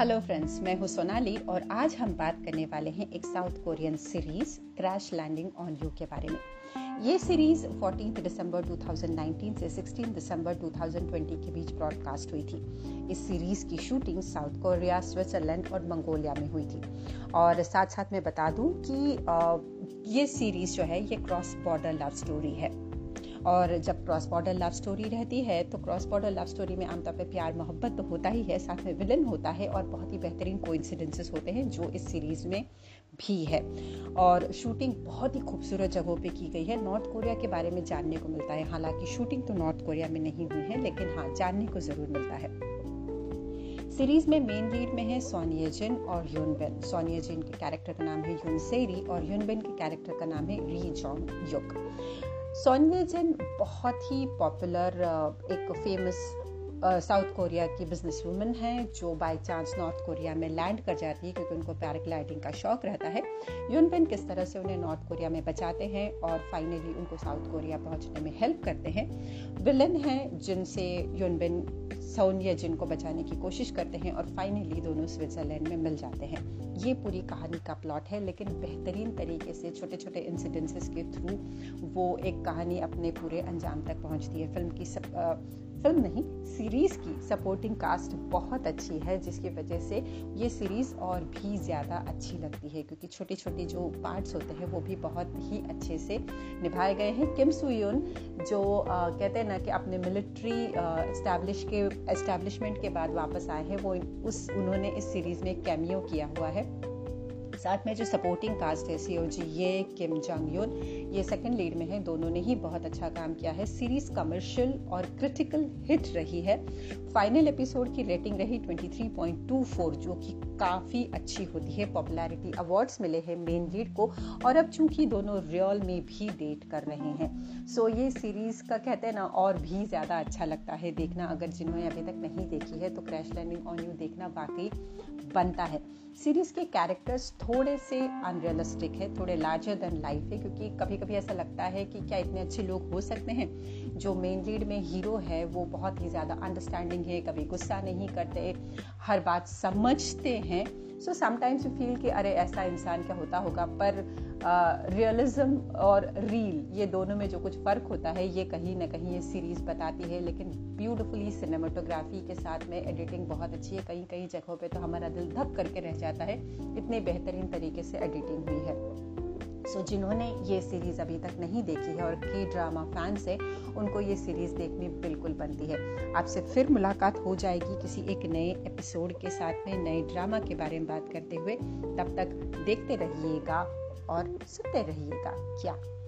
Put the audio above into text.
Hello friends मैं हूँ सोनाली और आज हम बात करने वाले हैं एक South Korean series Crash Landing on You के बारे में। ये सीरीज़ 14 दिसंबर 2019 से 16 दिसंबर 2020 के बीच ब्रॉडकास्ट हुई थी। इस सीरीज़ की शूटिंग साउथ कोरिया स्विट्जरलैंड और मंगोलिया में हुई थी। और साथ साथ मैं बता दूँ कि ये सीरीज़ जो है, ये क्रॉस बॉर्डर लव स्टोरी है। और जब क्रॉस बॉर्डर लव स्टोरी रहती है तो क्रॉस बॉर्डर लव स्टोरी में आमतौर पर प्यार, मोहब्बत तो होता ही है, साथ में विलन होता है और बहुत ही बेहतरीन कोइंसिडेंसेस होते हैं जो इस सीरीज़ में भी है। और शूटिंग बहुत ही खूबसूरत जगहों पे की गई है। नॉर्थ कोरिया के बारे में जानने को मिलता है। हालाँकि शूटिंग तो नॉर्थ कोरिया में नहीं हुई है, लेकिन हाँ जानने को ज़रूर मिलता है। सीरीज़ में मेन लीड में है सोनिया जिन और यूनबेन सोनिया जिन के कैरेक्टर का नाम है यून सेरी और यूनबेन के कैरेक्टर का नाम है री जॉन्ग युक सोनिया जैन बहुत ही पॉपुलर एक फ़ेमस साउथ कोरिया की बिज़नेस वूमन है, जो बाय चांस नॉर्थ कोरिया में लैंड कर जाती है, क्योंकि उनको पैराग्लाइडिंग का शौक रहता है। यूनबिन किस तरह से उन्हें नॉर्थ कोरिया में बचाते हैं और फाइनली उनको साउथ कोरिया पहुँचने में हेल्प करते हैं। विलन है जिनसे यूनबिन सोनिया जिनको बचाने की कोशिश करते हैं और फाइनली दोनों स्विट्जरलैंड में मिल जाते हैं। ये पूरी कहानी का प्लॉट है, लेकिन बेहतरीन तरीके से छोटे छोटे इंसिडेंसेस के थ्रू वो एक कहानी अपने पूरे अंजाम तक पहुँचती है। फ़िल्म की सब फ़िल्म नहीं सीरीज़ की सपोर्टिंग कास्ट बहुत अच्छी है जिसकी वजह से ये सीरीज़ और भी ज़्यादा अच्छी लगती है क्योंकि छोटे छोटे जो पार्ट्स होते हैं वो भी बहुत ही अच्छे से निभाए गए हैं। किम सुयुन जो आ, कहते हैं ना कि अपने मिलिट्री इस्टेब्लिश के एस्टेब्लिशमेंट के बाद वापस आए हैं वो उस उन्होंने इस सीरीज़ में कैमियो किया हुआ है। साथ में जो सपोर्टिंग कास्ट है सी जी ये किम जंग युन ये सेकंड लीड में है। दोनों ने ही बहुत अच्छा काम किया है। सीरीज़ कमर्शियल और क्रिटिकल हिट रही है। फाइनल एपिसोड की रेटिंग रही 23.24 जो कि काफ़ी अच्छी होती है। पॉपुलैरिटी अवार्ड्स मिले हैं मेन लीड को। और अब चूँकि दोनों रियल में भी डेट कर रहे हैं सो ये सीरीज़ का कहते हैं ना, और भी ज़्यादा अच्छा लगता है देखना। अगर जिन्होंने अभी तक नहीं देखी है तो क्रैश लैंडिंग ऑन यू देखना वाकई बनता है। सीरीज़ के कैरेक्टर्स थोड़े से अनरियलिस्टिक है, थोड़े लार्जर देन लाइफ है, क्योंकि कभी कभी ऐसा लगता है कि क्या इतने अच्छे लोग हो सकते हैं। जो मेन लीड में हीरो है, वो बहुत ही ज़्यादा अंडरस्टैंडिंग है, कभी गुस्सा नहीं करते, हर बात समझते हैं। सो समटाइम्स यू फील कि अरे, ऐसा इंसान क्या होता होगा? पर रियलिज्म और रील ये दोनों में जो कुछ फ़र्क होता है ये कहीं ना कहीं ये सीरीज़ बताती है लेकिन ब्यूटिफुली सिनेमाटोग्राफी के साथ में एडिटिंग बहुत अच्छी है। कहीं कहीं जगहों पे तो हमारा दिल धक करके रह जाता है। इतने बेहतरीन तरीके से एडिटिंग हुई है। सो so, जिन्होंने ये सीरीज़ अभी तक नहीं देखी है और के ड्रामा फैंस है उनको ये सीरीज़ देखनी बिल्कुल बनती है। आपसे फिर मुलाकात हो जाएगी किसी एक नए एपिसोड के साथ में नए ड्रामा के बारे में बात करते हुए। तब तक देखते रहिएगा। और सुनते रहिएगा। क्या?